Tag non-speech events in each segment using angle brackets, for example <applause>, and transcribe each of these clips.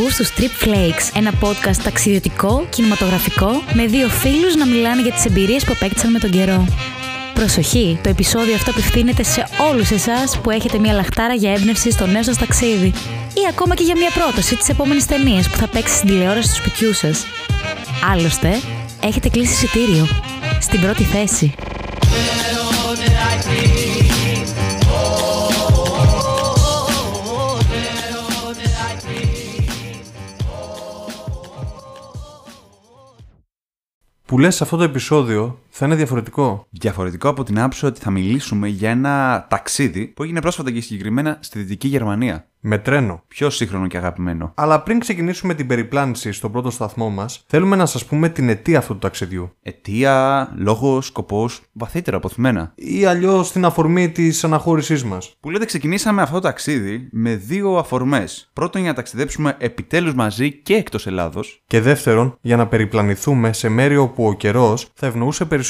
Ακούς τους Trip Flakes, ένα podcast ταξιδιωτικό, κινηματογραφικό, με δύο φίλους να μιλάνε για τις εμπειρίες που απέκτησαν με τον καιρό. Προσοχή, το επεισόδιο αυτό απευθύνεται σε όλους εσάς που έχετε μια λαχτάρα για έμπνευση στο νέο σας ταξίδι ή ακόμα και για μια πρόταση της επόμενης ταινίας που θα παίξει στην τηλεόραση του σπιτιού σας. Άλλωστε, έχετε κλείσει εισιτήριο. Στην πρώτη θέση. Λες σε αυτό το επεισόδιο θα είναι διαφορετικό. Διαφορετικό από την άποψη ότι θα μιλήσουμε για ένα ταξίδι που έγινε πρόσφατα και συγκεκριμένα στη Δυτική Γερμανία. Με τρένο. Πιο σύγχρονο και αγαπημένο. Αλλά πριν ξεκινήσουμε την περιπλάνηση στον πρώτο σταθμό μας, θέλουμε να σας πούμε την αιτία αυτού του ταξιδιού. Αιτία, λόγος, σκοπός, βαθύτερα αποθυμένα. Ή αλλιώς την αφορμή της αναχώρησής μας. Που λέτε, ξεκινήσαμε αυτό το ταξίδι με δύο αφορμές. Πρώτον, για να ταξιδέψουμε επιτέλους μαζί και εκτός Ελλάδος. Και δεύτερον, για να περιπλανηθούμε σε μέρη όπου ο καιρός θα ευνοούσε περισσότερο.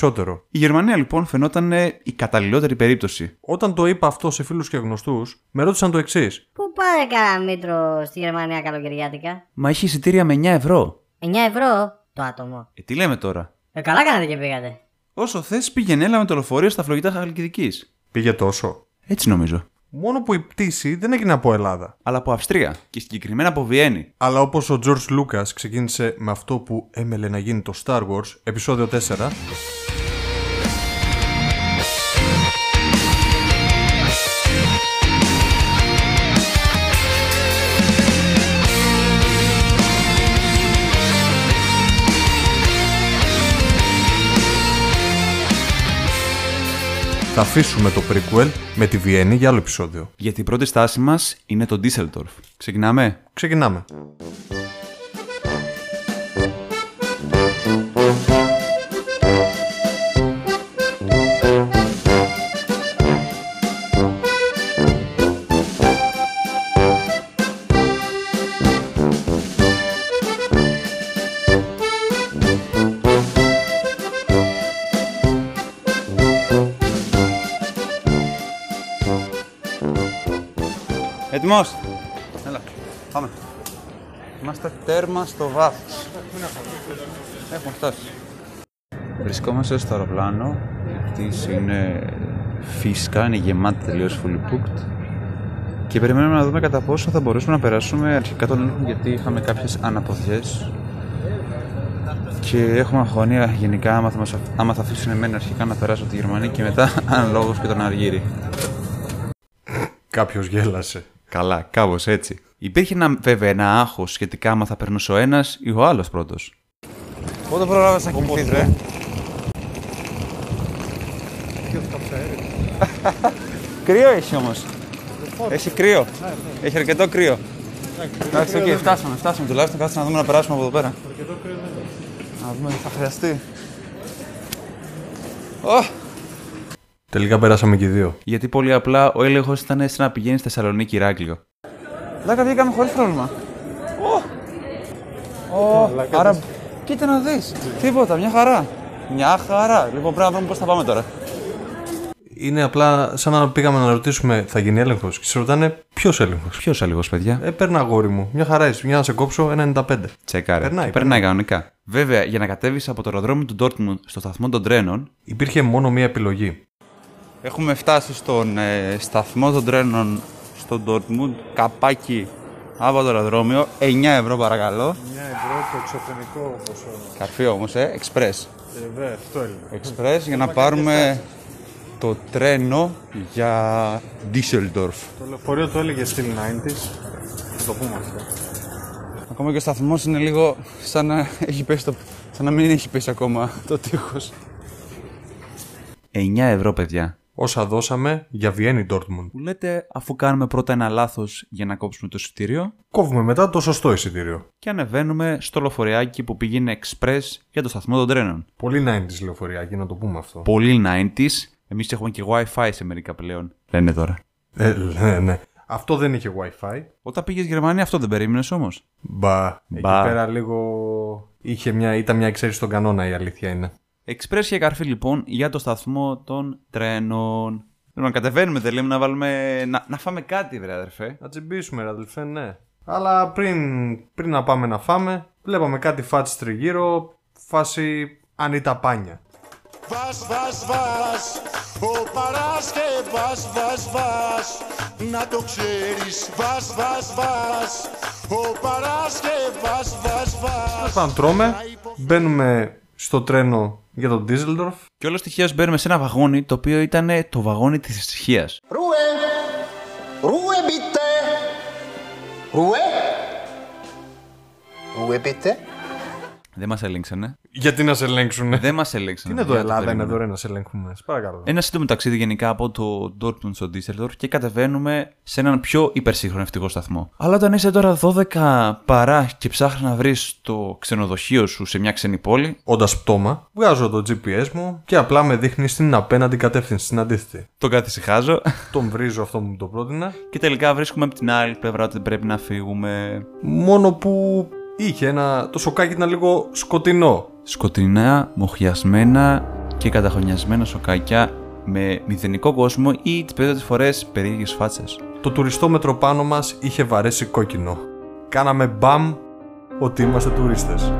Η Γερμανία λοιπόν φαινόταν η καταλληλότερη περίπτωση. Όταν το είπα αυτό σε φίλους και γνωστούς, με ρώτησαν το εξής. Πού πάει κανένα μήτρο στη Γερμανία καλοκαιριάτικα; Μα έχει εισιτήρια με 9 ευρώ. 9 ευρώ το άτομο. Ε, τι λέμε τώρα; Ε, καλά κάνατε και πήγατε. Όσο θες, πήγαινε έλα με το λεωφορείο στα φλογητά Χαλκιδικής. Πήγε τόσο. Έτσι νομίζω. Μόνο που η πτήση δεν έγινε από Ελλάδα. Αλλά από Αυστρία και συγκεκριμένα από Βιέννη. Αλλά όπως ο George Lucas ξεκίνησε με αυτό που έμελε να γίνει το Star Wars, επεισόδιο 4. Θα αφήσουμε το prequel με τη Βιέννη για άλλο επεισόδιο. Γιατί η πρώτη στάση μας είναι το Düsseldorf. Ξεκινάμε; Ξεκινάμε. Έτοιμο. Έλα. Πάμε. Είμαστε τέρμα στο βάθος. Έχουμε φτάσει. Βρισκόμαστε στο αεροπλάνο. Η πτήση είναι φυσικά, είναι γεμάτη τελείως fully booked. Και περιμένουμε να δούμε κατά πόσο θα μπορέσουμε να περάσουμε αρχικά τον έλεγχο γιατί είχαμε κάποιες αναποδιές. Και έχουμε αγωνία γενικά άμα θα, μας, αφ- άμα θα αφήσουν εμένα αρχικά να περάσω τη Γερμανία και μετά <laughs> αναλόγω και τον Αργύρι. Κάποιος γέλασε. Καλά, κάπως έτσι. Υπήρχε ένα, βέβαια ένα άγχος σχετικά άμα θα περνούσε ο ένας ή ο άλλος πρώτος. Πότε προλάβεις να κοιμηθείς, ρε; <laughs> κρύο έχει όμως. Έχει κρύο. Έχει αρκετό κρύο. Εντάξει, οκ, φτάσαμε, φτάσαμε τουλάχιστον. Κάτσε να δούμε να περάσουμε από εδώ πέρα. Να δούμε τι θα χρειαστεί. Ω! Τελικά περάσαμε και οι δύο. Γιατί πολύ απλά ο έλεγχος ήταν σαν να πηγαίνεις στη Θεσσαλονίκη Ηράκλειο. Λάκα βγήκαμε χωρίς πρόβλημα. Ω! Ω! Άρα, κοίτα να δεις. Τίποτα, μια χαρά. Μια χαρά. Λοιπόν, πρέπει να δούμε πώς θα πάμε τώρα. Είναι απλά σαν να πήγαμε να ρωτήσουμε, θα γίνει έλεγχος; Και σε ρωτάνε, ποιος έλεγχος; Ποιος έλεγχος, παιδιά; Ε, παίρνει αγόρι μου. Μια χαρά είσαι. Μια να σε κόψω, 1,95. Τσεκάρε. περνάει, Και περνάει κανονικά. Βέβαια, για να κατέβεις από το αεροδρόμιο του Ντόρτμουντ στο σταθμό των τρένων, Υπήρχε μόνο μία επιλογή. Έχουμε φτάσει στον ε, σταθμό των τρένων στο Ντόρτμουντ. Καπάκι από το αεροδρόμιο. 9 ευρώ παρακαλώ. 9 ευρώ το εξωφρενικό ποσό. Καρφί όμως, ε, express. Ε, αυτό έλεγα. Express για να πάρουμε το τρένο για Düsseldorf. Το λεωφορείο το έλεγε still 90s. Θα το πούμε αυτό. Ακόμα και ο σταθμός είναι λίγο σαν να, έχει πέσει το, σαν να μην έχει πέσει ακόμα το τείχος. 9 ευρώ, παιδιά. Όσα δώσαμε για Βιέννη Dortmund. Που λέτε, αφού κάνουμε πρώτα ένα λάθος για να κόψουμε το εισιτήριο, Κόβουμε μετά το σωστό εισιτήριο. και ανεβαίνουμε στο λεωφοριάκι που πήγαινε express για το σταθμό των τρένων. Πολύ 90s λεωφοριάκι, να το πούμε αυτό. Πολύ 90s. Εμείς έχουμε και WiFi σε μερικά πλέον. Λένε τώρα. Ε, ναι, ναι. Αυτό δεν είχε WiFi. Όταν πήγες Γερμανία, αυτό δεν περίμενες όμως. Μπα. Μπα. Εκεί πέρα λίγο. Είχε μια, ήταν μια εξαίρεση στον κανόνα η αλήθεια είναι. Express και καρφί λοιπόν για το σταθμό των τρένων. Λοιπόν, κατεβαίνουμε, δεν λέμε να βάλουμε. Να, να φάμε κάτι, βρε αδερφέ. Να τσιμπήσουμε, ρε αδελφέ, ναι. Αλλά πριν, πριν να πάμε να φάμε, βλέπαμε κάτι φάτς τριγύρω, φάση ανίτα πάνια. Βας, βας, βας, ο Παρασκευάς, βας, βας, να το ξέρεις, βας, βας, βας, ο Παρασκευάς, βας, βας. Όταν τρώμε, μπαίνουμε στο τρένο για τον Ντίζελντορφ. Και όλος τυχαίως μπαίνουμε σε ένα βαγόνι το οποίο ήταν το βαγόνι της ησυχίας. Ruhe! Ruhe bitte! Ruhe! Ruhe bitte! Δεν μας ελέγξανε. Γιατί να σε ελέγξουνε; Δεν μας ελέγξανε. Είναι εδώ Για το Ελλάδα, είναι περίμενα. εδώ ρε να σε ελέγχουμε. Σε παρακαλώ. Ένα σύντομο ταξίδι γενικά από το Dortmund στο Düsseldorf και κατεβαίνουμε σε έναν πιο υπερσύγχρονο ναυτικό σταθμό. Αλλά όταν είσαι τώρα 12 παρά και ψάχνεις να βρεις το ξενοδοχείο σου σε μια ξένη πόλη, Όντας πτώμα, βγάζω το GPS μου και απλά με δείχνει στην απέναντι κατεύθυνση, στην αντίθετη. τον καθησυχάζω <laughs> Τον βρίζω αυτό που μου το πρότεινα. και τελικά βρίσκουμε από την άλλη πλευρά ότι πρέπει να φύγουμε. Μόνο που είχε ένα. Το σοκάκι ήταν λίγο σκοτεινό. Σκοτεινά, μοχιασμένα και καταχωνιασμένα σοκάκια με μηδενικό κόσμο ή τις περισσότερες φορές περίεργες φάτσες. Το τουριστόμετρο πάνω μας είχε βαρέσει κόκκινο. Κάναμε μπαμ ότι είμαστε τουρίστες.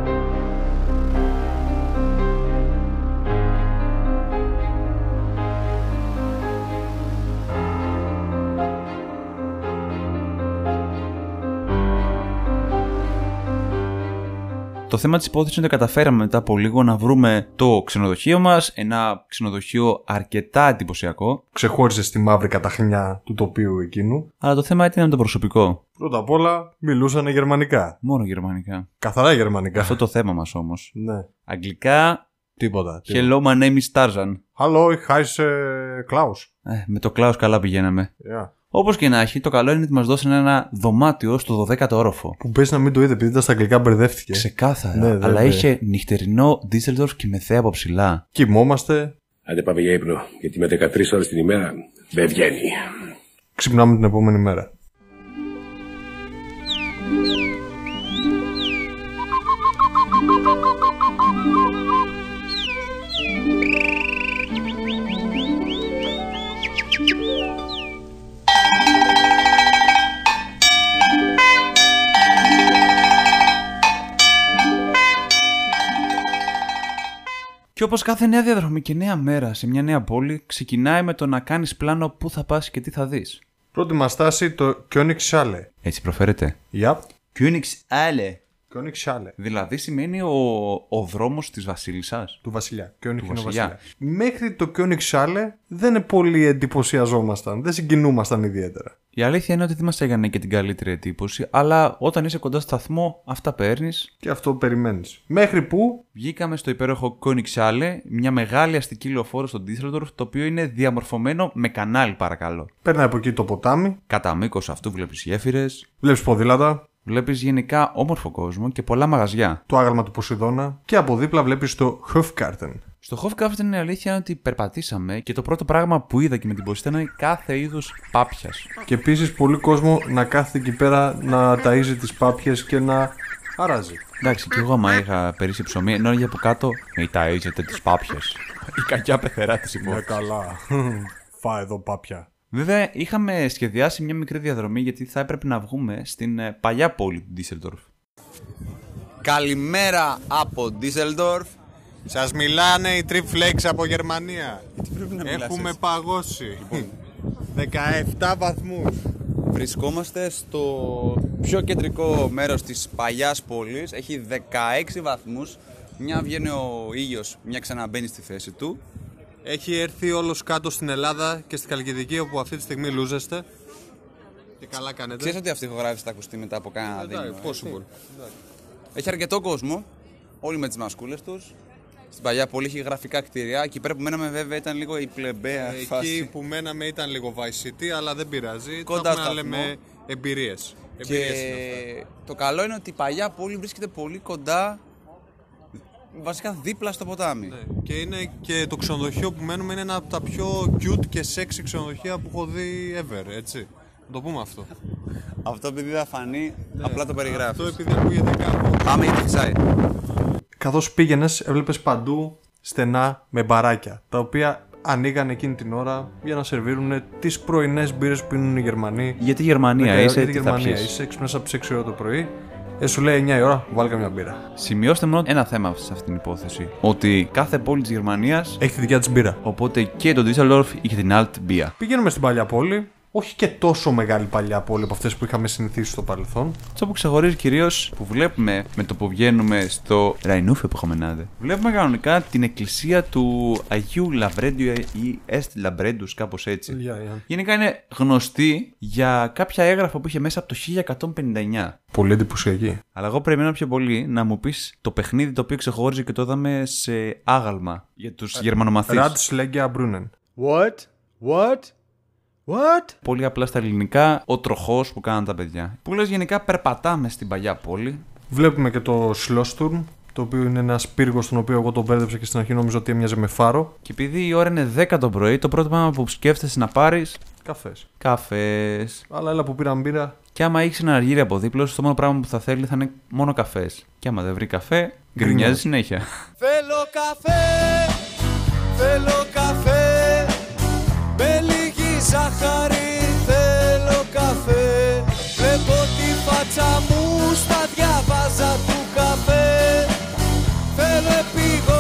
Το θέμα της υπόθεσης είναι ότι καταφέραμε μετά από λίγο να βρούμε το ξενοδοχείο μας, ένα ξενοδοχείο αρκετά εντυπωσιακό, Ξεχώρισε στη μαύρη καταχνιά του τοπίου εκείνου. αλλά το θέμα ήταν το προσωπικό. Πρώτα απ' όλα μιλούσαν γερμανικά. Μόνο γερμανικά. Καθαρά γερμανικά. Αυτό το θέμα μας όμως. Ναι. Αγγλικά, Τίποτα. τίποτα. hello, my name is Tarzan. Hello, ich heiße Klaus. Ε, με το Klaus καλά πηγαίναμε. Yeah. Όπως και να έχει, το καλό είναι ότι μας δώσανε ένα δωμάτιο στο 12ο όροφο. Που πες να μην το είδε επειδή ήταν στα αγγλικά μπερδεύτηκε. Ξεκάθαρα. Ναι, βέβαια. αλλά είχε νυχτερινό Düsseldorf και με θέα από ψηλά. Κοιμόμαστε, Άντε πάμε για ύπνο, γιατί με 13 ώρες την ημέρα δεν βγαίνει. ξυπνάμε την επόμενη μέρα. Και όπως κάθε νέα διαδρομή και νέα μέρα σε μια νέα πόλη, ξεκινάει με το να κάνεις πλάνο πού θα πας και τι θα δεις. Πρώτη μας στάση το Königshalle. Έτσι προφέρεται. Yep. Königshalle. Königshalle. Δηλαδή σημαίνει ο, ο δρόμος της Βασίλισσας. Του βασιλιά. König είναι ο βασιλιά. βασιλιά. Μέχρι το Königshalle δεν πολύ εντυπωσιαζόμασταν. Δεν συγκινούμασταν ιδιαίτερα. Η αλήθεια είναι ότι δεν μας έκανε και την καλύτερη εντύπωση, αλλά όταν είσαι κοντά στο σταθμό, αυτά παίρνεις. Και αυτό περιμένεις. Μέχρι που Βγήκαμε στο υπέροχο Königshalle, μια μεγάλη αστική λεωφόρο στο Düsseldorf, το οποίο είναι διαμορφωμένο με κανάλι, παρακαλώ. περνάει από εκεί το ποτάμι, Κατά μήκος αυτού βλέπεις γέφυρες, βλέπεις ποδήλατα, βλέπεις γενικά όμορφο κόσμο και πολλά μαγαζιά. το άγαλμα του Ποσειδώνα και από δίπλα βλέπεις το Hofgarten. Στο Hofgarten είναι η αλήθεια είναι ότι περπατήσαμε και το πρώτο πράγμα που είδα και με την ποσίτα είναι κάθε είδους πάπιας. Και επίσης πολύ κόσμο να κάθεται εκεί πέρα να ταΐζει τις πάπιες και να αράζει. Εντάξει, και εγώ άμα είχα περίσει ψωμί, ενώ για από κάτω με ταΐζετε τις πάπιες. Η κακιά πεθερά της Ναι, υπόθεσης. καλά. Φά εδώ πάπια. Βέβαια, είχαμε σχεδιάσει μια μικρή διαδρομή γιατί θα έπρεπε να βγούμε στην ε, παλιά πόλη του Düsseldorf. Καλημέρα από Düsseldorf. Σας μιλάνε οι Tripflex από Γερμανία. πρέπει να μιλάς Έχουμε έτσι; παγώσει. 17 βαθμούς. Βρισκόμαστε στο πιο κεντρικό μέρος της παλιάς πόλης. Έχει 16 βαθμούς. Μια βγαίνει ο ήλιος, μια ξαναμπαίνει στη θέση του. Έχει έρθει όλος κάτω στην Ελλάδα και στην Καλκιδική όπου αυτή τη στιγμή λούζεστε. Και καλά κάνετε. Ξέρεις ότι αυτή η ηχογράφηση θα ακουστεί μετά από κάνα Εντάξει, δίμηνο. πόσο έτσι; μπορεί. Έχει αρκετό κόσμο, όλοι με τις μασκούλες τους. Στην παλιά πόλη έχει γραφικά κτίρια. Εκεί πέρα που μέναμε βέβαια ήταν λίγο η πλεμπαία Εκεί φάση. που μέναμε ήταν λίγο Vice City, αλλά δεν πειράζει. Κοντά Το έχουμε να σταθμό. λέμε εμπειρίες. Και Εμπειρίες είναι αυτό. το καλό είναι ότι η παλιά πόλη βρίσκεται πολύ κοντά, βασικά δίπλα στο ποτάμι. Ναι. Και είναι και το ξενοδοχείο που μένουμε είναι ένα από τα πιο cute και sexy ξενοδοχεία που έχω δει ever, έτσι. Να το πούμε αυτό. Αυτό επειδή θα φανεί, απλά το περιγράφεις. Ναι. Αυτό επειδή ακούγεται κάπου. Πάμε γιατί φυσάει. Καθώς πήγαινες έβλεπες παντού στενά με μπαράκια, τα οποία ανοίγαν εκείνη την ώρα για να σερβίρουν τις πρωινές μπύρες που πίνουν οι Γερμανοί. Γιατί Γερμανία Δεκα- είσαι, γιατί τι θα Γερμανία πιείς. είσαι, έξυπνες από τις 6 ώρα το πρωί. Ε, σου λέει 9 η ώρα, βάλει καμιά μπύρα. Σημειώστε μόνο ένα θέμα σε αυτήν την υπόθεση. Ότι κάθε πόλη της Γερμανίας, Έχει τη δικιά της μπύρα. οπότε και το Düsseldorf είχε την Alt Bier. Πηγαίνουμε στην παλιά πόλη, όχι και τόσο μεγάλη παλιά πόλη από αυτές που είχαμε συνηθίσει στο παρελθόν. Αυτό που ξεχωρίζει κυρίως που βλέπουμε με το που βγαίνουμε στο Ραϊνούφε που έχουμε νάδε. Βλέπουμε κανονικά την εκκλησία του Αγίου Λαβρέντιου ή Εστ Λαμπρέντου, κάπως έτσι. Γεια, γεια. Γενικά είναι γνωστή για κάποια έγγραφα που είχε μέσα από το 1159. Πολύ εντυπωσιακή. Αλλά εγώ περιμένω πιο πολύ να μου πεις το παιχνίδι το οποίο ξεχώριζε και το είδαμε σε άγαλμα για τους Γερμανομαθείς. Ραντς Σλέγκια Μπρούνεν. What? What? What? Πολύ απλά στα ελληνικά, ο τροχός που κάναν τα παιδιά. Που λες γενικά περπατάμε στην παλιά πόλη. Βλέπουμε και το Schlossturm, το οποίο είναι ένας πύργος τον οποίο εγώ τον μπέρδεψα και στην αρχή νόμιζα ότι έμοιαζε με φάρο. Και επειδή η ώρα είναι 10 το πρωί, το πρώτο πράγμα που σκέφτεσαι να πάρεις Καφές. καφές. Αλλά έλα που πήραν μπύρα. Και άμα έχεις ένα αργύρι από δίπλα, σου, το μόνο πράγμα που θα θέλει θα είναι μόνο καφές. Και άμα δεν βρει καφέ, γκρινιάζει συνέχεια. Θέλω καφέ, θέλω καφέ Με λίγη ζάχαρη θέλω καφέ. Βλέπω τη φάτσα μου στα διαβάζα του καφέ. Θέλω επιγόντως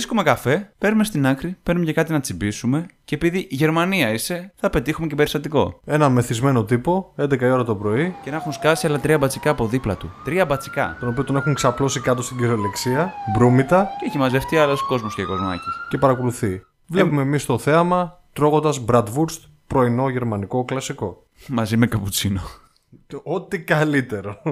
Βρίσκουμε καφέ, παίρνουμε στην άκρη, παίρνουμε και κάτι να τσιμπήσουμε. Και επειδή Γερμανία είσαι, θα πετύχουμε και περιστατικό. Ένα μεθυσμένο τύπο, 11 η ώρα το πρωί, Και να έχουν σκάσει άλλα τρία μπατσικά από δίπλα του. Τρία μπατσικά. τον οποίο τον έχουν ξαπλώσει κάτω στην κυριολεξία, μπρούμητα Και έχει μαζευτεί άλλος κόσμος και κοσμάκι. και παρακολουθεί. Βλέπουμε εμείς το θέαμα τρώγοντας Bratwurst, πρωινό γερμανικό κλασικό. Μαζί με καπουτσίνο. Το Ό,τι καλύτερο.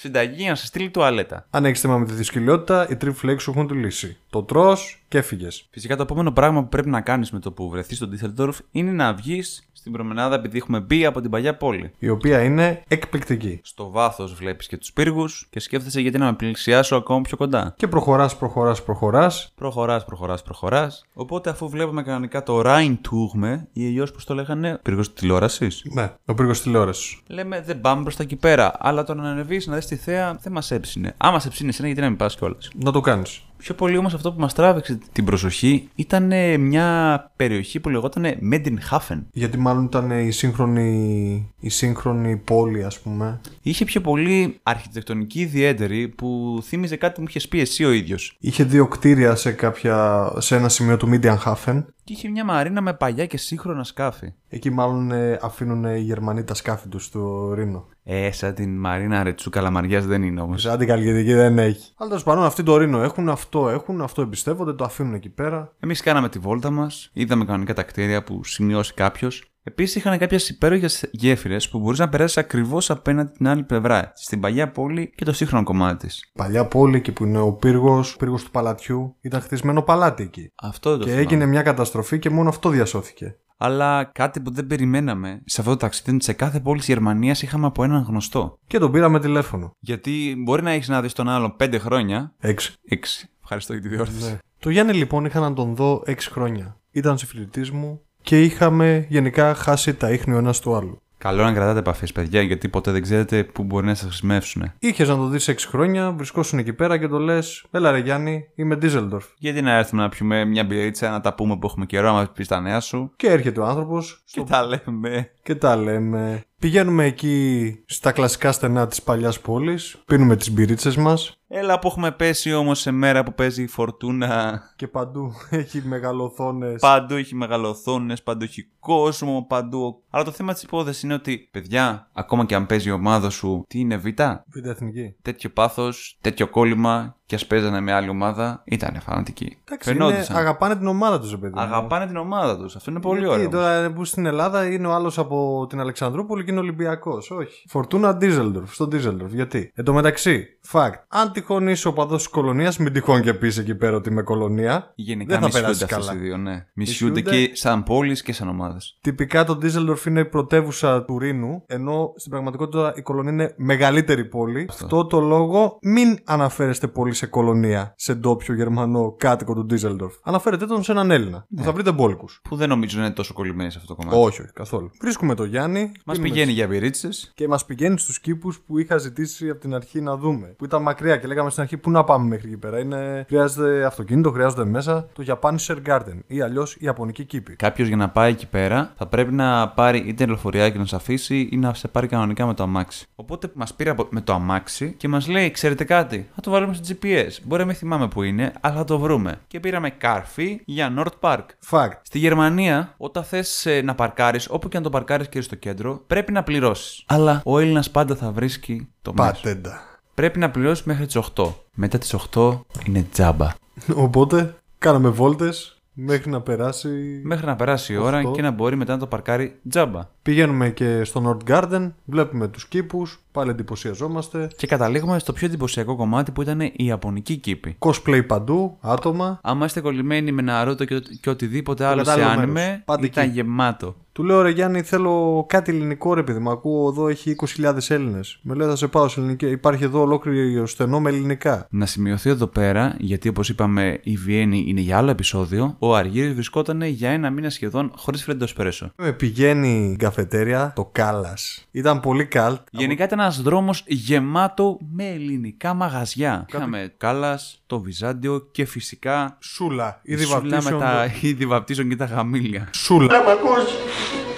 Συνταγή να σε στείλει τουαλέτα. Αν έχεις θέμα με τη δυσκολιότητα, οι Triple Flakes σου έχουν τη λύση. Το τρώ και έφυγες. Φυσικά το επόμενο πράγμα που πρέπει να κάνεις με το που βρεθείς στο Düsseldorf είναι να βγεις στην προμενάδα επειδή έχουμε μπει από την παλιά πόλη. Η οποία είναι εκπληκτική. Στο βάθος βλέπεις και τους πύργους και σκέφτεσαι γιατί να με πλησιάσω ακόμα πιο κοντά. Και προχωράς, προχωράς, προχωράς. Προχωράς, προχωράς, προχωράς. Οπότε αφού βλέπουμε κανονικά το Rheinturme ή αλλιώ πώς το λέγανε, πύργος τηλεόρασης. Ναι, ο πύργος τηλεόρασης. Λέμε δεν πάμε προς τα εκεί πέρα. Αλλά το να ανεβείς να δεις τη θέα δεν μας έψινε. Άμα σε ψήνει εσένα, γιατί να μην πας κιόλας; Να το κάνεις. Πιο πολύ όμως αυτό που μας τράβηξε την προσοχή ήταν ε, μια περιοχή που λεγόταν Medienhafen. Γιατί μάλλον ήταν η σύγχρονη, η σύγχρονη πόλη, ας πούμε. Είχε πιο πολύ αρχιτεκτονική ιδιαίτερη που θύμιζε κάτι που μου είχες πει εσύ ο ίδιος. Είχε δύο κτίρια σε, κάποια, σε ένα σημείο του Medienhafen. Και είχε μια μαρίνα με παλιά και σύγχρονα σκάφη. Εκεί μάλλον ε, αφήνουν οι Γερμανοί τα σκάφη τους στο Ρήνο. Ε, σαν την Μαρίνα Ρετσού Καλαμαριάς δεν είναι όμως. Σαν την καλλιτεχνική δεν έχει. Αλλά τέλος πάντων αυτοί το Ρήνο έχουν, αυτό έχουν, αυτό εμπιστεύονται, το αφήνουν εκεί πέρα. Εμείς κάναμε τη βόλτα μας, είδαμε κανονικά τα κτίρια που σημειώσει κάποιος. Επίσης είχαν κάποιες υπέροχες γέφυρες που μπορούσε να περάσεις ακριβώς απέναντι την άλλη πλευρά, στην παλιά πόλη και το σύγχρονο κομμάτι της. Παλιά πόλη εκεί που είναι ο πύργος, ο πύργος του παλατιού, ήταν χτισμένο παλάτι εκεί. Αυτό δεν το Και θυμάμαι. έγινε μια καταστροφή και μόνο αυτό διασώθηκε. Αλλά κάτι που δεν περιμέναμε σε αυτό το ταξίδι είναι ότι σε κάθε πόλη της Γερμανίας είχαμε από έναν γνωστό. Και τον πήραμε τηλέφωνο. Γιατί μπορεί να έχεις να δεις τον άλλον 5 χρόνια. Έξι. 6. Ευχαριστώ για τη διόρθωση. Ναι. Το Γιάννη λοιπόν είχα να τον δω 6 χρόνια. Ήταν συμφιλητή μου και είχαμε γενικά χάσει τα ίχνη ο ένας του άλλου. Καλό να κρατάτε επαφές, παιδιά, γιατί ποτέ δεν ξέρετε πού μπορεί να σας χρησιμεύσουν. Είχες να το δεις 6 χρόνια, βρισκόσουν εκεί πέρα και το λες: Έλα ρε Γιάννη, είμαι Ντίζελντορφ. Γιατί να έρθουμε να πιούμε μια μπυρίτσα, να τα πούμε που έχουμε καιρό, να μα πεις τα νέα σου. Και έρχεται ο άνθρωπος Και τα λέμε. Και τα λέμε. Πηγαίνουμε εκεί στα κλασικά στενά της παλιάς πόλης, πίνουμε τις μπυρίτσες μας Έλα που έχουμε πέσει όμως σε μέρα που παίζει η φορτούνα. και παντού <laughs> έχει μεγαλοθόνες. Παντού έχει μεγαλοθόνες, παντού έχει κόσμο, παντού. Αλλά το θέμα της υπόθεσης είναι ότι, παιδιά, ακόμα και αν παίζει η ομάδα σου, τι είναι Β, Β' εθνική. τέτοιο πάθος, τέτοιο κόλλημα και ας παίζανε με άλλη ομάδα, ήταν φανατικοί. Εντάξει, είναι, Φαινόντουσαν. αγαπάνε την ομάδα τους, ρε παιδί. μου. Αγαπάνε την ομάδα τους. Αυτό είναι πολύ Γιατί ωραίο. Τώρα που στην Ελλάδα είναι ο άλλος από την Αλεξανδρούπολη και είναι Ολυμπιακός. Όχι. Φορτούνα Ντίζελντορφ, στο Ντίζελντορφ. Γιατί. Εν τω μεταξύ, fact. Αν τυχόν είσαι ο παδός της κολονίας, μην τυχόν και πεις εκεί πέρα ότι είμαι κολονία. Γενικά δεν θα μισούνται περάσεις αυτέ καλά. οι δύο, ναι. Μισούνται Μισούνται. και σαν πόλεις και σαν ομάδες. Τυπικά το Ντίζελντορφ είναι η πρωτεύουσα του Ρήνου, ενώ στην πραγματικότητα η κολονία είναι μεγαλύτερη πόλη. Αυτό το λόγο μην αναφέρεστε πολύ σε κολονία, σε ντόπιο Γερμανό κάτοικο του Ντίζελντορφ. Αναφέρετε τον σε έναν Έλληνα. που Θα βρείτε μπόλικους. Που δεν νομίζω είναι τόσο κολλημένοι σε αυτό το κομμάτι. Όχι, όχι, καθόλου. Βρίσκουμε Βρίσκουμε το Γιάννη. Μας πίνουμε πηγαίνει για μπυρίτσες. Και μας πηγαίνει στους κήπους που είχα ζητήσει από την αρχή να δούμε. Που ήταν μακριά και λέγαμε στην αρχή πού να πάμε μέχρι εκεί πέρα; Είναι... Χρειάζεται αυτοκίνητο, χρειάζονται μέσα το Japanese Air Garden ή αλλιώς η Ιαπωνική κήπη. Κάποιος για να πάει εκεί πέρα θα πρέπει να πάρει είτε λεωφοριάκι να σε αφήσει ή να σε πάρει κανονικά με το αμάξι. Οπότε μας πήρε από- με το αμάξι και μας λέει: Ξέρετε κάτι, θα το βάλουμε στο GPS. Μπορεί να μην θυμάμαι που είναι, αλλά θα το βρούμε. Και πήραμε κάρφι για North Park. Fact. Στη Γερμανία, όταν θες να παρκάρεις, όπου και αν το παρκάρεις και στο κέντρο, πρέπει να πληρώσεις. Αλλά ο Έλληνας πάντα θα βρίσκει το μέσο. Πατέντα. Πρέπει να πληρώσεις μέχρι τις 8. Μετά τις 8 είναι τζάμπα. Οπότε κάναμε βόλτες μέχρι να περάσει. Μέχρι να περάσει η ώρα Αυτό. και να μπορεί μετά να το παρκάρει τζάμπα. Πηγαίνουμε και στο North Garden, βλέπουμε τους κήπους, πάλι εντυπωσιαζόμαστε. Και καταλήγουμε στο πιο εντυπωσιακό κομμάτι που ήταν η Ιαπωνική κήπη. Cosplay παντού, άτομα. Άμα είστε κολλημένοι με Naruto και, και οτιδήποτε άλλο σε κατάλληλο άνιμε, μέρος. Πάντα ήταν εκεί. γεμάτο. Του λέω ρε Γιάννη, θέλω κάτι ελληνικό ρε παιδί μου. Ακούω εδώ έχει 20.000 Έλληνες. Με λέει θα σε πάω σε ελληνική. Υπάρχει εδώ ολόκληρο στενό με ελληνικά. Να σημειωθεί εδώ πέρα, γιατί όπως είπαμε η Βιέννη είναι για άλλο επεισόδιο, ο Αργύρης βρισκόταν για ένα μήνα σχεδόν χωρίς φρέντο εσπρέσο. Με πηγαίνει η καφετέρια, το Κάλλα. Ήταν πολύ καλτ. Γενικά ήταν ένας δρόμος γεμάτο με ελληνικά μαγαζιά. Είχαμε κάλας, το Βυζάντιο και φυσικά. Σούλα. η Ήδη σούλα με βαπτίσεων. τα είδη βαπτίσεων και τα γαμήλια. Σούλα. Να μ' ακούς.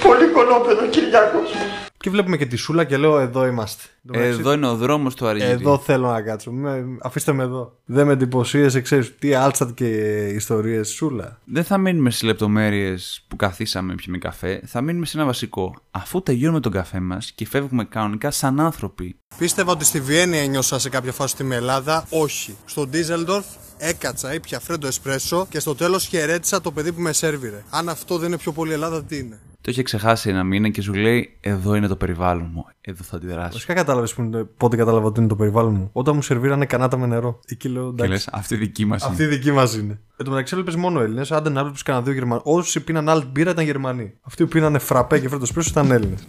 Πολύ κολόπεδο Κυριάκος. Και βλέπουμε και τη Σούλα και λέω εδώ είμαστε. Εν τω μεταξύ, Εδώ είναι ο δρόμος του Αργύρη. Εδώ θέλω να κάτσω. Με, αφήστε με εδώ. Δεν με εντυπωσίασε, ξέρεις τι άλτσατ και ιστορίες Σούλα. Δεν θα μείνουμε στι λεπτομέρειες που καθίσαμε πιούμε καφέ. Θα μείνουμε σε ένα βασικό. Αφού τελειώνουμε τον καφέ μας και φεύγουμε κανονικά σαν άνθρωποι, Πίστευα ότι στη Βιέννη ένιωσα σε κάποια φάση ότι είμαι Ελλάδα. Όχι. Στο Ντίζελντορφ έκατσα, ήπια φρέντο εσπρέσο και στο τέλος χαιρέτησα το παιδί που με σέρβιρε. Αν αυτό δεν είναι πιο πολύ Ελλάδα, τι είναι; Το είχε ξεχάσει ένα μήνα και σου λέει: Εδώ είναι το περιβάλλον μου. Εδώ θα αντιδράσω. Βασικά κατάλαβες πότε κατάλαβα ότι είναι το περιβάλλον μου. Όταν μου σερβίρανε κανάτα με νερό. Εκεί λέω Και εντάξει. λες: Αυτή δική μας Αυτή η δική μας είναι. Εν τω μεταξύ έβλεπες μόνο Έλληνες. Άντε να έβλεπε κανένα δύο Γερμανοί. Όσοι πίναν άλλη μπύρα ήταν Γερμανοί. Αυτοί που πίνανε φραπέ και φρέντο εσπρέσο ήταν Έλληνες.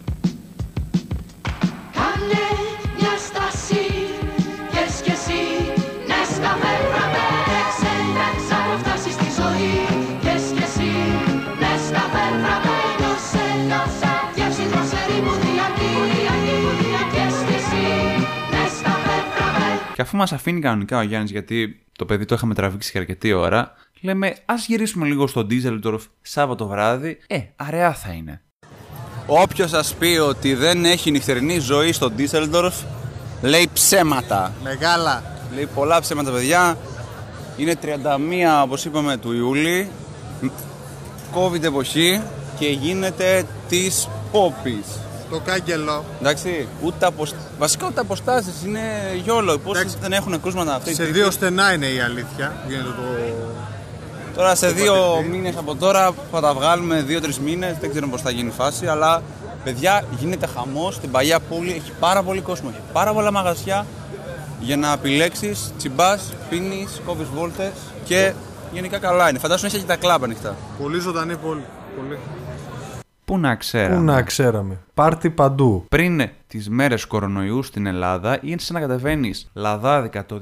Αφού μας αφήνει κανονικά ο Γιάννης, γιατί το παιδί το είχαμε τραβήξει για αρκετή ώρα, λέμε: Α γυρίσουμε λίγο στο Ντίζελντορφ Σάββατο βράδυ. Ε, αραιά θα είναι. Όποιος σας πει ότι δεν έχει νυχτερινή ζωή στο Ντίσσελντορφ, λέει ψέματα. Μεγάλα. Λέει πολλά ψέματα, παιδιά. Είναι 31, όπως είπαμε, του Ιούλη. COVID εποχή και γίνεται της Πόπης. Το κάγκελο. Εντάξει, ούτε αποσ... βασικά ούτε αποστάσεις, είναι γιόλο. Πόσες δεν έχουν κρούσματα αυτή. Σε δύο στενά είναι η αλήθεια. Γίνεται το. Τώρα σε δύο μήνες από τώρα θα τα βγάλουμε, δύο-τρεις μήνες, δεν ξέρω πώς θα γίνει η φάση, αλλά παιδιά γίνεται χαμός στην παλιά πόλη, έχει πάρα πολύ κόσμο, έχει πάρα πολλά μαγαζιά για να επιλέξεις, τσιμπάς, πίνεις, κόβεις βόλτες και γενικά καλά είναι. Φαντάσου έχει και τα κλαμπ ανοιχτά. Πολύ ζωντανή πόλη. Πολύ. Πού να ξέραμε; Πού να ξέραμε; Πάρτι παντού. Πριν τις μέρες κορονοϊού στην Ελλάδα, είναι σαν να κατεβαίνεις λαδάδικα το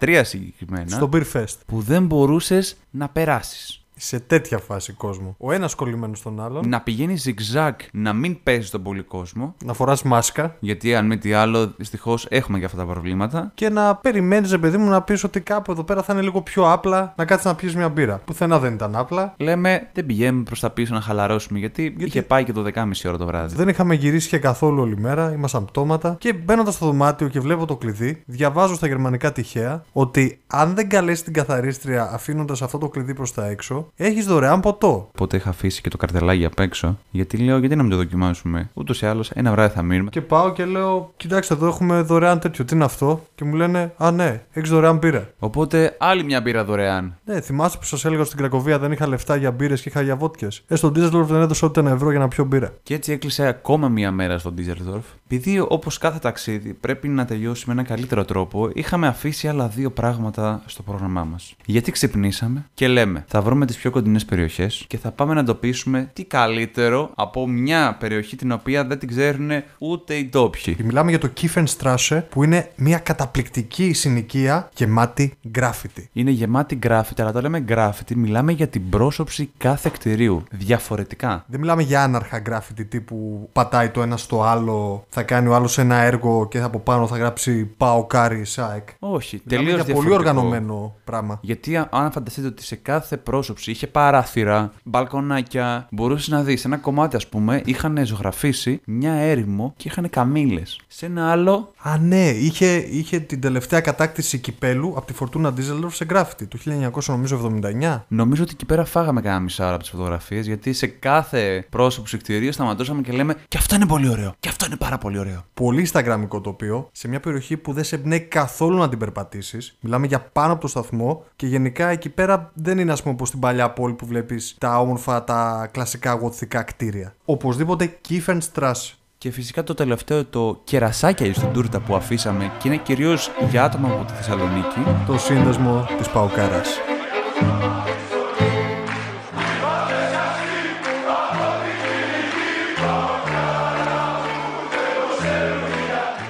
2013 συγκεκριμένα, Στο Beer Fest. που δεν μπορούσες να περάσεις. Σε τέτοια φάση κόσμο. Ο ένας κολλημένος στον άλλον. Να πηγαίνει zigzag, να μην παίζει τον πολύ κόσμο. Να φοράς μάσκα. Γιατί αν μη τι άλλο, δυστυχώς έχουμε και αυτά τα προβλήματα. Και να περιμένεις, ρε παιδί μου, να πεις ότι κάπου εδώ πέρα θα είναι λίγο πιο απλά να κάτσεις να πιεις μια μπύρα. Πουθενά δεν ήταν απλά. Λέμε, δεν πηγαίνουμε προς τα πίσω να χαλαρώσουμε, γιατί, είχε πάει και το 10.30 ώρα το βράδυ. Δεν είχαμε γυρίσει και καθόλου όλη μέρα, ήμασταν πτώματα. Και μπαίνοντας στο δωμάτιο και βλέπω το κλειδί, διαβάζω στα γερμανικά τυχαία ότι αν δεν καλέσει την καθαρίστρια αφήνοντας αυτό το κλειδί προς τα έξω, έχεις δωρεάν ποτό. Οπότε είχα αφήσει και το καρτελάκι απ' έξω, γιατί λέω, γιατί να μην το δοκιμάσουμε; Ούτως ή άλλως, ένα βράδυ θα μείνουμε. Και πάω και λέω: Κοιτάξτε, εδώ έχουμε δωρεάν τέτοιο. Τι είναι αυτό; Και μου λένε: Α, ναι, έχεις δωρεάν μπύρα. Οπότε άλλη μια μπύρα δωρεάν. Ναι, θυμάστε που σας έλεγα στην Κρακοβία δεν είχα λεφτά για μπύρες και είχα για βότκες. Ε, στον Ντίζελορφ δεν έδωσα ούτε ένα ευρώ για να πιω μπύρα. Και έτσι έκλεισε ακόμα μία μέρα στο Ντίζελντορφ. Επειδή όπως κάθε ταξίδι πρέπει να τελειώσει με έναν καλύτερο τρόπο, είχαμε αφήσει άλλα δύο πράγματα στο πρόγραμμά μας. Γιατί ξυπνήσαμε και λέμε, θα βρούμε τις πιο κοντινές περιοχές και θα πάμε να εντοπίσουμε τι καλύτερο από μια περιοχή την οποία δεν την ξέρουν ούτε οι ντόπιοι. Και Μιλάμε για το Kiefernstrasse που είναι μια καταπληκτική συνοικία γεμάτη γκράφιτι. Είναι γεμάτη γκράφιτι, αλλά το λέμε γκράφιτι, μιλάμε για την πρόσωψη κάθε κτηρίου. Διαφορετικά. Δεν μιλάμε για άναρχα γκράφιτι τύπου πατάει το ένα στο άλλο, θα κάνει ο άλλος ένα έργο και από πάνω θα γράψει ΠΑΟΚ Άρης ΑΕΚ. Όχι, Μιλάμε τελείως για πολύ οργανωμένο πράγμα. Γιατί α- αν φανταστείτε ότι σε κάθε πρόσωψη είχε παράθυρα, μπαλκονάκια, μπορούσες να δεις ένα κομμάτι, ας πούμε, είχαν ζωγραφίσει μια έρημο και είχαν καμήλες. Σε ένα άλλο, Α, ναι, είχε, είχε την τελευταία κατάκτηση κυπέλου από τη Φορτούνα Ντίζελντορφ σε γκράφιτι το 1979. νομίζω ότι εκεί πέρα φάγαμε κάνα μισά ώρα από τις φωτογραφίες, γιατί σε κάθε πρόσωψη κτηρίου σταματούσαμε και λέμε Και αυτό είναι πολύ ωραίο. Και αυτό είναι πάρα πολύ ωραίο. Πολύ instagramικό τοπίο, σε μια περιοχή που δεν σε εμπνέει καθόλου να την περπατήσεις. Μιλάμε για πάνω από το σταθμό και γενικά εκεί πέρα δεν είναι, ας πούμε, όπως στην παλιά πόλη που βλέπεις τα όμορφα, τα κλασικά γοτθικά κτίρια. Οπωσδήποτε Kiefenstrasse. Και φυσικά το τελευταίο, το κερασάκια στην τούρτα που αφήσαμε και είναι κυρίως για άτομα από τη Θεσσαλονίκη. Το σύνδεσμο της Παουκάρας.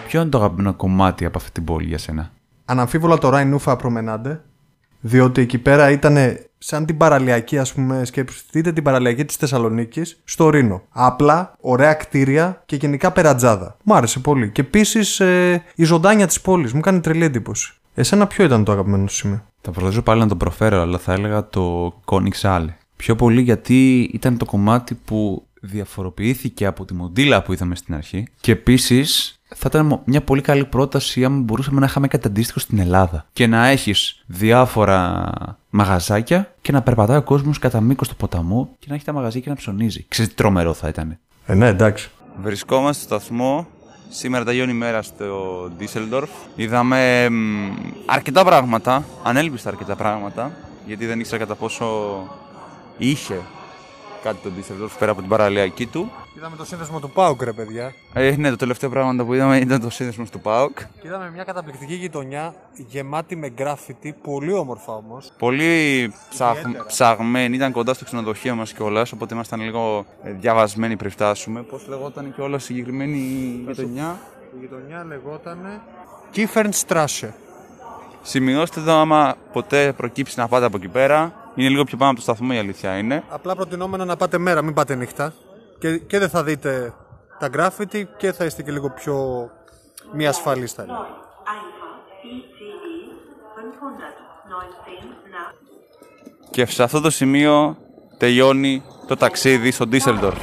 Ποιο είναι το αγαπημένο κομμάτι από αυτή την πόλη για σένα; Αναμφίβολα το Ράινούφα Προμενάντε, διότι εκεί πέρα ήταν σαν την παραλιακή, ας πούμε, σκεφτείτε την παραλιακή της Θεσσαλονίκης στο Ρήνο. Απλά, ωραία κτίρια και γενικά περατζάδα. Μ' άρεσε πολύ. Και επίσης η ζωντάνια της πόλης μου κάνει τρελή εντύπωση. Εσένα ποιο ήταν το αγαπημένο σου σημείο; Θα προσπαθήσω πάλι να το προφέρω, αλλά θα έλεγα το Koenigshalle. Άλλη. Πιο πολύ γιατί ήταν το κομμάτι που διαφοροποιήθηκε από τη μοντίλα που είδαμε στην αρχή. Και επίσης θα ήταν μο- μια πολύ καλή πρόταση αν μπορούσαμε να είχαμε κάτι αντίστοιχο στην Ελλάδα. Και να έχεις διάφορα μαγαζάκια και να περπατάει ο κόσμος κατά μήκος του ποταμού και να έχει τα μαγαζιά και να ψωνίζει. Ξέρετε τι τρομερό θα ήταν. Ε, ναι, εντάξει. Βρισκόμαστε στο σταθμό. Σήμερα τελειώνει η μέρα στο Düsseldorf. Είδαμε μ, αρκετά πράγματα, ανέλπιστα αρκετά πράγματα, γιατί δεν ήξερα κατά πόσο είχε κάτι το Düsseldorf πέρα από την παραλιακή του. Είδαμε το σύνδεσμο του Πάουκ, ρε παιδιά. Ε, ναι, το τελευταίο πράγμα που είδαμε ήταν το σύνδεσμο του ΠΑΟΚ. Και είδαμε μια καταπληκτική γειτονιά γεμάτη με γκράφιτι, πολύ όμορφα όμως. Πολύ ψαγ... Ιδιαίτερα. ψαγμένη, ήταν κοντά στο ξενοδοχείο μας κιόλας, οπότε ήμασταν λίγο ε, διαβασμένοι πριν φτάσουμε. Πώς λεγόταν κιόλα η συγκεκριμένη γειτονιά; Η γειτονιά λεγόταν Kiefernstrasse. Σημειώστε το άμα ποτέ προκύψει να πάτε από εκεί πέρα. Είναι λίγο πιο πάνω από το σταθμό η αλήθεια είναι. Απλά προτινόμενο να πάτε μέρα, μην πάτε νύχτα. Και, και δεν θα δείτε τα γκράφιτι και θα είστε και λίγο πιο μη ασφαλείς θα έλεγα. Και σε αυτό το σημείο τελειώνει το ταξίδι στο Düsseldorf.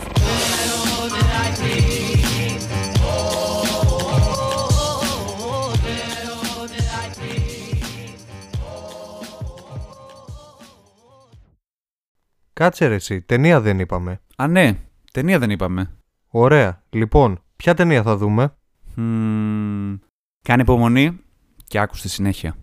Κάτσε ρε εσύ, ταινία δεν είπαμε. Α, ναι, ταινία δεν είπαμε. Ωραία. Λοιπόν, ποια ταινία θα δούμε; Μμμ, κάνε υπομονή και άκου στη συνέχεια.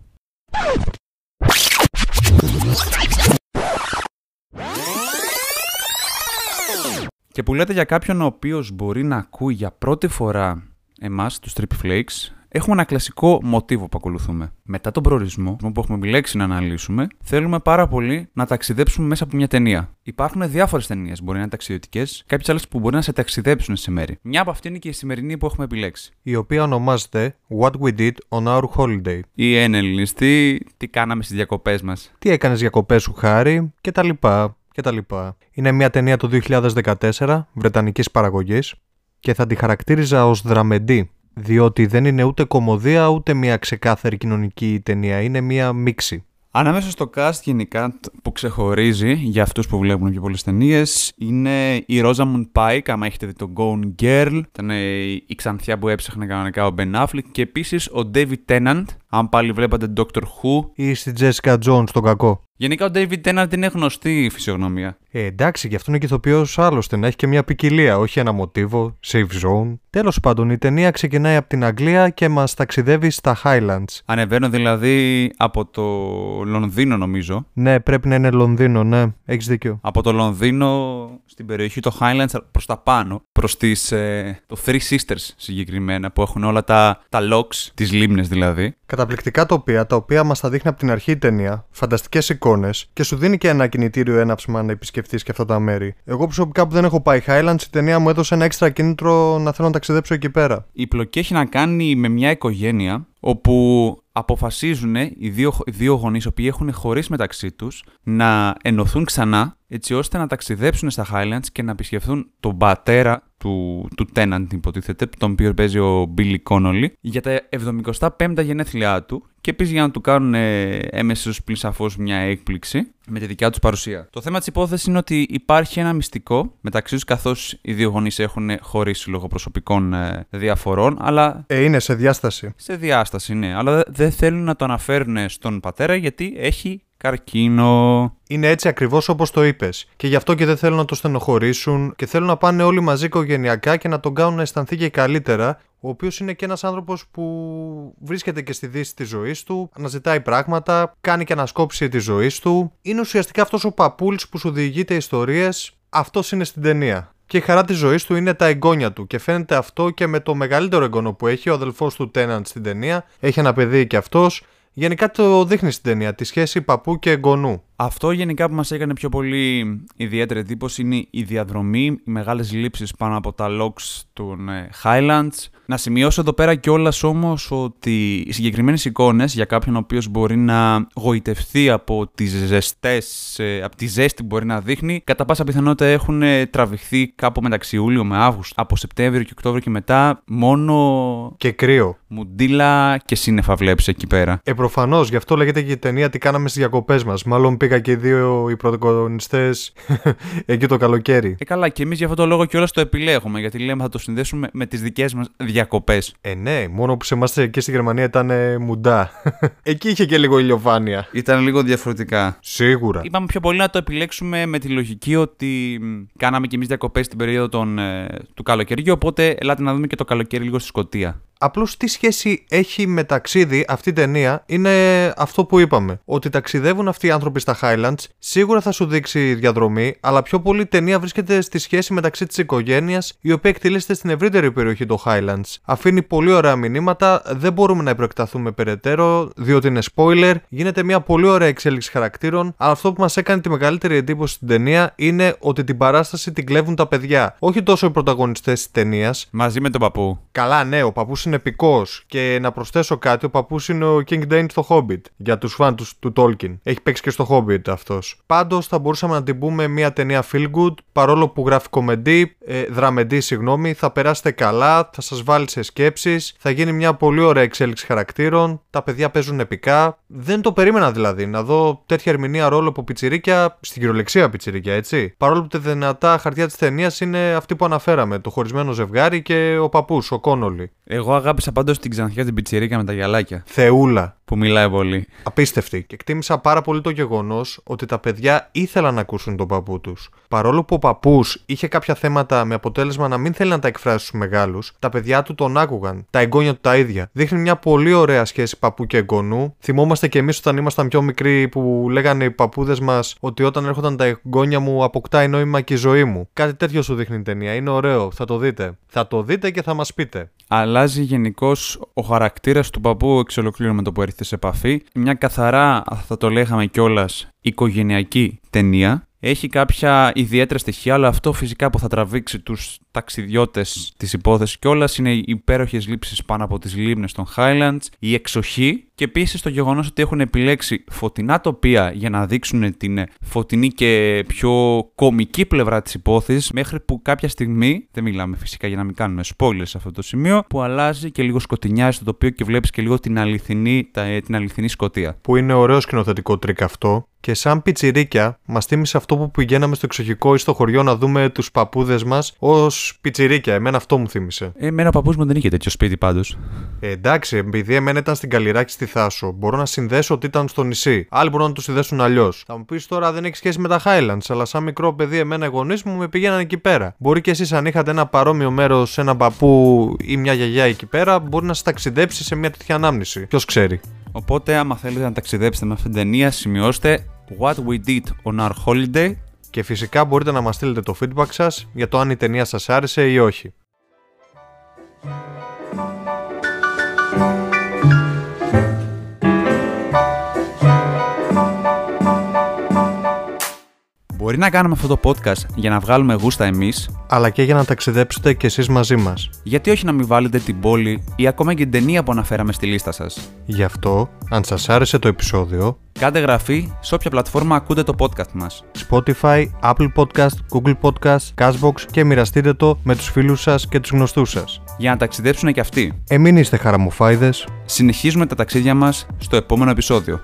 Και που λέτε για κάποιον ο οποίος μπορεί να ακούει για πρώτη φορά εμάς, τους Trippy Flakes, έχουμε ένα κλασικό μοτίβο που ακολουθούμε. Μετά τον προορισμό που έχουμε επιλέξει να αναλύσουμε, θέλουμε πάρα πολύ να ταξιδέψουμε μέσα από μια ταινία. Υπάρχουν διάφορες ταινίες, μπορεί να είναι ταξιδιωτικές, κάποιες άλλες που μπορεί να σε ταξιδέψουν σε μέρη. Μια από αυτή είναι και η σημερινή που έχουμε επιλέξει. Η οποία ονομάζεται What We Did on Our Holiday. Ή εν ελληνιστή, τι κάναμε στις διακοπές μας. Τι έκανες για κοπές σου χάρη και τα λοιπά και τα λοιπά. Είναι μια ταινία του 2014, βρετανικής παραγωγής και θα τη χαρακτήριζα ως δραμεντή διότι δεν είναι ούτε κομμωδία ούτε μια ξεκάθαρη κοινωνική ταινία, είναι μια μίξη. Ανάμεσα στο cast γενικά τ- που ξεχωρίζει για αυτούς που βλέπουν πιο πολλές ταινίες είναι η Rosamund Pike, άμα έχετε δει το Gone Girl, ήταν ε, η ξανθιά που έψαχνε κανονικά ο Ben Affleck και επίσης ο David Tennant, αν πάλι βλέπατε Doctor Who. Ή στη Jessica Jones τον κακό. Γενικά ο David Tennant είναι γνωστή φυσιογνωμία. Ε, εντάξει, γι' αυτό είναι και ηθοποιός άλλωστε, να έχει και μια ποικιλία, όχι ένα μοτίβο, safe zone. Τέλος πάντων, η ταινία ξεκινάει από την Αγγλία και μας ταξιδεύει στα Highlands. Ανεβαίνω δηλαδή από το Λονδίνο νομίζω. Ναι, πρέπει να είναι Λονδίνο, ναι, έχεις δίκιο. Από το Λονδίνο στην περιοχή το Highlands προς τα πάνω, προς τις, ε, το Three Sisters συγκεκριμένα που έχουν όλα τα, τα locks, τις λίμνες δηλαδή. Κατά Καταπληκτικά τοπία, τα οποία μας τα δείχνει από την αρχή η ταινία, φανταστικές εικόνες και σου δίνει και ένα κινητήριο έναυσμα να επισκεφτεί και αυτά τα μέρη. Εγώ προσωπικά που δεν έχω πάει Highlands, η ταινία μου έδωσε ένα έξτρα κίνητρο να θέλω να ταξιδέψω εκεί πέρα. Η πλοκή έχει να κάνει με μια οικογένεια όπου αποφασίζουν οι δύο, οι δύο γονείς οι οποίοι έχουν χωρίσει μεταξύ τους να ενωθούν ξανά έτσι ώστε να ταξιδέψουν στα Highlands και να επισκεφθούν τον πατέρα του, του Tenant υποτίθεται, τον οποίο παίζει ο Billy Connolly, για τα 75 γενέθλιά του και επίσης για να του κάνουν ε, έμεσος πλην σαφώς μια έκπληξη με τη δικιά τους παρουσία. Το θέμα της υπόθεσης είναι ότι υπάρχει ένα μυστικό μεταξύ τους καθώς οι δύο γονείς έχουν χωρίσει λόγω προσωπικών ε, διαφορών, αλλά. Ε, είναι σε διάσταση. Σε διάσταση, ναι. Αλλά δεν θέλουν να το αναφέρουν στον πατέρα γιατί έχει καρκίνο. Είναι έτσι ακριβώς όπως το είπες. Και γι' αυτό και δεν θέλουν να το στενοχωρήσουν και θέλουν να πάνε όλοι μαζί οικογενειακά και να τον κάνουν να αισθανθεί και καλύτερα. Ο οποίος είναι και ένας άνθρωπος που βρίσκεται και στη δύση της ζωής του, αναζητάει πράγματα, κάνει και ανασκόπηση της ζωής του. Είναι ουσιαστικά αυτός ο παππούλ που σου διηγείται ιστορίες. Αυτός είναι στην ταινία. Και η χαρά της ζωής του είναι τα εγγόνια του. Και φαίνεται αυτό και με το μεγαλύτερο εγγόνο που έχει, ο αδελφός του Τέναντ στην ταινία. Έχει ένα παιδί και αυτός. Γενικά το δείχνει στην ταινία, τη σχέση παππού και εγγονού. Αυτό γενικά που μας έκανε πιο πολύ ιδιαίτερη εντύπωση είναι η διαδρομή, οι μεγάλες λήψεις πάνω από τα logs των ε, Highlands. Να σημειώσω εδώ πέρα κιόλας όμως ότι οι συγκεκριμένες εικόνες για κάποιον ο οποίος μπορεί να γοητευτεί από τις ζεστές, ε, από τη ζέστη που μπορεί να δείχνει, κατά πάσα πιθανότητα έχουν ε, τραβηχθεί κάπου μεταξύ Ιούλιο με Αύγουστο. Από Σεπτέμβριο και Οκτώβριο και μετά μόνο... Και κρύο. Μουντίλα και σύννεφα βλέπεις εκεί πέρα. Ε, προφανώς, γι' αυτό λέγεται και η ταινία τι κάναμε στις διακοπές μας. Μάλλον πήγα και οι δύο οι πρωταγωνιστές <laughs> εκεί το καλοκαίρι. Ε, καλά, και εμείς για αυτόν τον λόγο κιόλας το επιλέγουμε, γιατί λέμε θα το συνδέσουμε με τις δικές μας διακοπές. Ε, ναι, μόνο που σε εμάς εκεί στη Γερμανία ήταν ε, μουντά. <laughs> εκεί είχε και λίγο ηλιοφάνεια. Ήταν λίγο διαφορετικά. Σίγουρα. Είπαμε πιο πολύ να το επιλέξουμε με τη λογική ότι μ, κάναμε κι εμείς διακοπές την περίοδο των, ε, του καλοκαιριού, οπότε ελάτε να δούμε και το καλοκαίρι λίγο στη Σκωτία. Απλώς τι σχέση έχει με ταξίδι αυτή η ταινία είναι αυτό που είπαμε. Ότι ταξιδεύουν αυτοί οι άνθρωποι στα Highlands, σίγουρα θα σου δείξει διαδρομή, αλλά πιο πολύ η ταινία βρίσκεται στη σχέση μεταξύ της οικογένειας, η οποία εκτελήσεται στην ευρύτερη περιοχή των Highlands. Αφήνει πολύ ωραία μηνύματα, δεν μπορούμε να επεκταθούμε περαιτέρω, διότι είναι spoiler. Γίνεται μια πολύ ωραία εξέλιξη χαρακτήρων, αλλά αυτό που μας έκανε τη μεγαλύτερη εντύπωση στην ταινία είναι ότι την παράσταση την κλέβουν τα παιδιά. Όχι τόσο οι πρωταγωνιστές της ταινίας. Μαζί με τον παππού. Καλά, ναι, ο παππούς είναι επικό. Και να προσθέσω κάτι, ο παππούς είναι ο King Dane στο Hobbit. Για τους φαν τους, του Tolkien. Έχει παίξει και στο Hobbit αυτός. Πάντως θα μπορούσαμε να την πούμε μια ταινία feel good, παρόλο που γράφει κομμεντή, ε, δραμεντή, συγγνώμη, θα περάσετε καλά, θα σας βάλει σε σκέψεις, θα γίνει μια πολύ ωραία εξέλιξη χαρακτήρων, τα παιδιά παίζουν επικά. Δεν το περίμενα δηλαδή να δω τέτοια ερμηνεία ρόλο από πιτσιρίκια, στην κυριολεξία πιτσιρίκια, έτσι. Παρόλο που τα δυνατά χαρτιά της ταινίας είναι αυτή που αναφέραμε, το χωρισμένο ζευγάρι και ο παππούς, ο Κόνολι. Εγώ αγάπησα πάντως την ξανθιά την πιτσιρίκα με τα γυαλάκια. Θεούλα. Που μιλάει πολύ. Απίστευτη. Και εκτίμησα πάρα πολύ το γεγονός ότι τα παιδιά ήθελαν να ακούσουν τον παππού τους. Παρόλο που ο παππούς είχε κάποια θέματα με αποτέλεσμα να μην θέλει να τα εκφράσει στους μεγάλους, τα παιδιά του τον άκουγαν. Τα εγγόνια του τα ίδια. Δείχνει μια πολύ ωραία σχέση παππού και εγγονού. Θυμόμαστε και εμείς όταν ήμασταν πιο μικροί που λέγανε οι παππούδες μας ότι όταν έρχονταν τα εγγόνια μου αποκτάει νόημα και η ζωή μου. Κάτι τέτοιο σου δείχνει η ταινία. Είναι ωραίο. Θα το δείτε. Θα το δείτε και θα μας πείτε. Αλλάζει γενικώς ο χαρακτήρας του παππού εξ ολοκλήρου με το που έρχεται σε επαφή. Μια καθαρά, θα το λέγαμε κιόλας, οικογενειακή ταινία. Έχει κάποια ιδιαίτερα στοιχεία, αλλά αυτό φυσικά που θα τραβήξει τους ταξιδιώτες της υπόθεσης κιόλα είναι οι υπέροχες λήψεις πάνω από τις λίμνες των Highlands, η εξοχή και επίσης το γεγονός ότι έχουν επιλέξει φωτεινά τοπία για να δείξουν την φωτεινή και πιο κομική πλευρά της υπόθεσης, μέχρι που κάποια στιγμή, δεν μιλάμε φυσικά για να μην κάνουμε spoilers σε αυτό το σημείο, που αλλάζει και λίγο σκοτεινιάζει το τοπίο και βλέπεις και λίγο την αληθινή, τα- ε, την αληθινή Σκωτία. Που είναι ωραίο σκηνοθετικό τρικ αυτό. Και σαν πιτσιρίκια, μας θύμισε αυτό που πηγαίναμε στο εξοχικό ή στο χωριό να δούμε τους παππούδες μας ως πιτσιρίκια. Εμένα αυτό μου θύμισε. Ε, Εμένα ο παππούς μου δεν είχε τέτοιο σπίτι πάντως. Ε, εντάξει, επειδή εμένα ήταν στην Καλλιράχη στη Θάσο, μπορώ να συνδέσω ότι ήταν στο νησί. Άλλοι μπορούν να το συνδέσουν αλλιώς. Θα μου πεις τώρα δεν έχει σχέση με τα Highlands, αλλά σαν μικρό παιδί, εμένα οι γονείς μου με πήγαιναν εκεί πέρα. Μπορεί και εσείς αν είχατε ένα παρόμοιο μέρος, ένα παππού ή μια γιαγιά εκεί πέρα, μπορεί να σας ταξιδέψει σε μια τέτοια ανάμνηση. Ποιος ξέρει. Οπότε, άμα θέλετε να ταξιδέψετε με αυτήν την ταινία, σημειώστε What We Did on Our Holiday και φυσικά μπορείτε να μας στείλετε το feedback σας για το αν η ταινία σας άρεσε ή όχι. Μπορεί να κάνουμε αυτό το podcast για να βγάλουμε γούστα εμείς, αλλά και για να ταξιδέψετε κι εσείς μαζί μας. Γιατί όχι να μην βάλετε την πόλη ή ακόμα και την ταινία που αναφέραμε στη λίστα σας. Γι' αυτό, αν σας άρεσε το επεισόδιο, Κάντε γραφή σε όποια πλατφόρμα ακούτε το podcast μας. Spotify, Apple Podcast, Google Podcast, Cashbox και μοιραστείτε το με τους φίλους σας και τους γνωστούς σας. Για να ταξιδέψουν και αυτοί. Ε, μην είστε χαραμοφάιδες. Συνεχίζουμε τα ταξίδια μας στο επόμενο επεισόδιο.